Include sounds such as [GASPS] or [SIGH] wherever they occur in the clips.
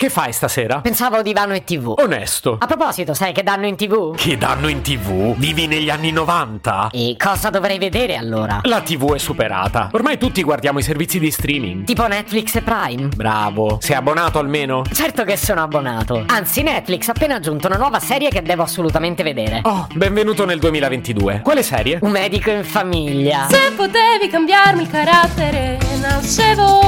Che fai stasera? Pensavo divano e tv. Onesto. A proposito, sai che danno in tv? Che danno in tv? Vivi negli anni 90? E cosa dovrei vedere allora? La tv è superata. Ormai tutti guardiamo i servizi di streaming. Tipo Netflix e Prime? Bravo. Sei abbonato almeno? Certo che sono abbonato. Anzi, Netflix ha appena aggiunto una nuova serie che devo assolutamente vedere. Oh, benvenuto nel 2022. Quale serie? Un medico in famiglia. Se potevi cambiarmi il carattere, nascevo.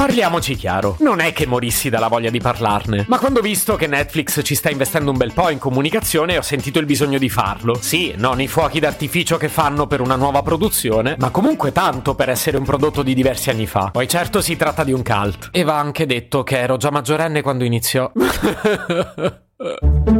Parliamoci chiaro, non è che morissi dalla voglia di parlarne, ma quando ho visto che Netflix ci sta investendo un bel po' in comunicazione ho sentito il bisogno di farlo. Sì, non i fuochi d'artificio che fanno per una nuova produzione, ma comunque tanto per essere un prodotto di diversi anni fa. Poi certo si tratta di un cult. E va anche detto che ero già maggiorenne quando iniziò. [LAUGHS]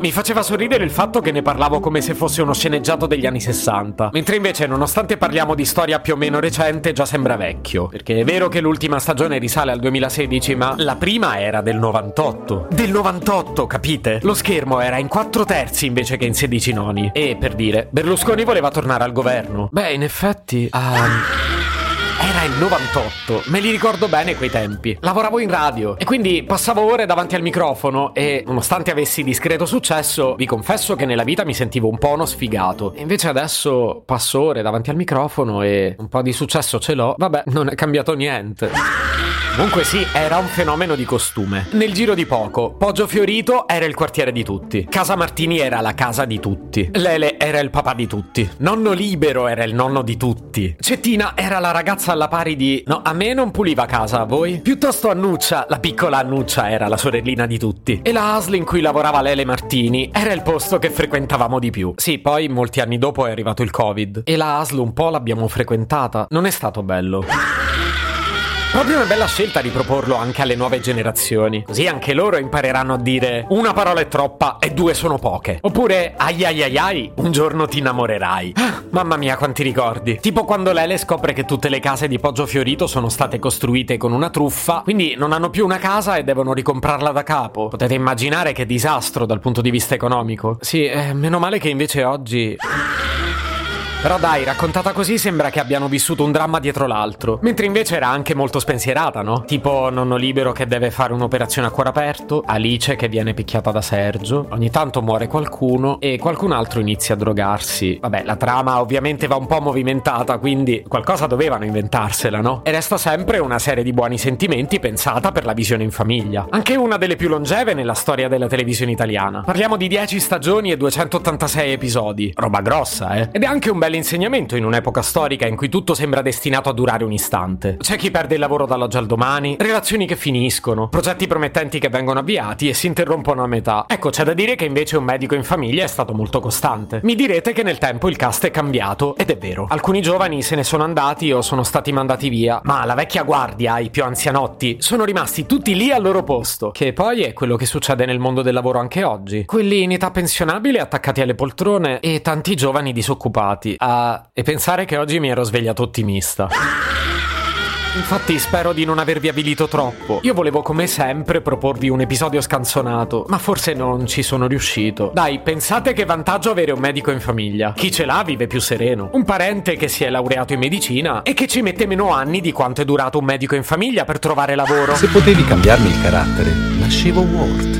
Mi faceva sorridere il fatto che ne parlavo come se fosse uno sceneggiato degli anni 60. Mentre invece, nonostante parliamo di storia più o meno recente, già sembra vecchio. Perché è vero che l'ultima stagione risale al 2016, ma la prima era del 98. Del 98, capite? Lo schermo era in 4 terzi invece che in 16 noni. E per dire, Berlusconi voleva tornare al governo. Beh, in effetti. Um... Era il 98, me li ricordo bene quei tempi. Lavoravo in radio e quindi passavo ore davanti al microfono e nonostante avessi discreto successo, vi confesso che nella vita mi sentivo un po' uno sfigato. E invece adesso passo ore davanti al microfono e un po' di successo ce l'ho. Vabbè, non è cambiato niente. Comunque sì, era un fenomeno di costume. Nel giro di poco, Poggio Fiorito era il quartiere di tutti. Casa Martini era la casa di tutti. Lele era il papà di tutti. Nonno Libero era il nonno di tutti. Cettina era la ragazza alla pari di... No, a me non puliva casa, a voi? Piuttosto Annuccia, la piccola Annuccia era la sorellina di tutti. E la ASL in cui lavorava Lele Martini era il posto che frequentavamo di più. Sì, poi molti anni dopo è arrivato il Covid. E la ASL un po' l'abbiamo frequentata. Non è stato bello. Proprio una bella scelta riproporlo anche alle nuove generazioni. Così anche loro impareranno a dire una parola è troppa e due sono poche. Oppure ai ai ai ai, un giorno ti innamorerai. Ah, [GASPS] mamma mia, quanti ricordi. Tipo quando Lele scopre che tutte le case di Poggio Fiorito sono state costruite con una truffa, quindi non hanno più una casa e devono ricomprarla da capo. Potete immaginare che disastro dal punto di vista economico. Sì, eh, meno male che invece oggi... Però dai, raccontata così sembra che abbiano vissuto un dramma dietro l'altro. Mentre invece era anche molto spensierata, no? Tipo nonno libero che deve fare un'operazione a cuore aperto, Alice che viene picchiata da Sergio, ogni tanto muore qualcuno e qualcun altro inizia a drogarsi. Vabbè, la trama ovviamente va un po' movimentata, quindi qualcosa dovevano inventarsela, no? E resta sempre una serie di buoni sentimenti pensata per la visione in famiglia. Anche una delle più longeve nella storia della televisione italiana. Parliamo di 10 stagioni e 286 episodi. Roba grossa, eh? Ed è anche un bel insegnamento in un'epoca storica in cui tutto sembra destinato a durare un istante. C'è chi perde il lavoro dall'oggi al domani, relazioni che finiscono, progetti promettenti che vengono avviati e si interrompono a metà. Ecco, c'è da dire che invece un medico in famiglia è stato molto costante. Mi direte che nel tempo il cast è cambiato, ed è vero. Alcuni giovani se ne sono andati o sono stati mandati via, ma la vecchia guardia, i più anzianotti, sono rimasti tutti lì al loro posto, che poi è quello che succede nel mondo del lavoro anche oggi. Quelli in età pensionabile attaccati alle poltrone e tanti giovani disoccupati. Ah, e pensare che oggi mi ero svegliato ottimista. Infatti spero di non avervi avvilito troppo. Io volevo come sempre proporvi un episodio scanzonato, ma forse non ci sono riuscito. Dai, pensate che vantaggio avere un medico in famiglia. Chi ce l'ha vive più sereno. Un parente che si è laureato in medicina e che ci mette meno anni di quanto è durato un medico in famiglia per trovare lavoro. Se potevi cambiarmi il carattere, nascevo Ward.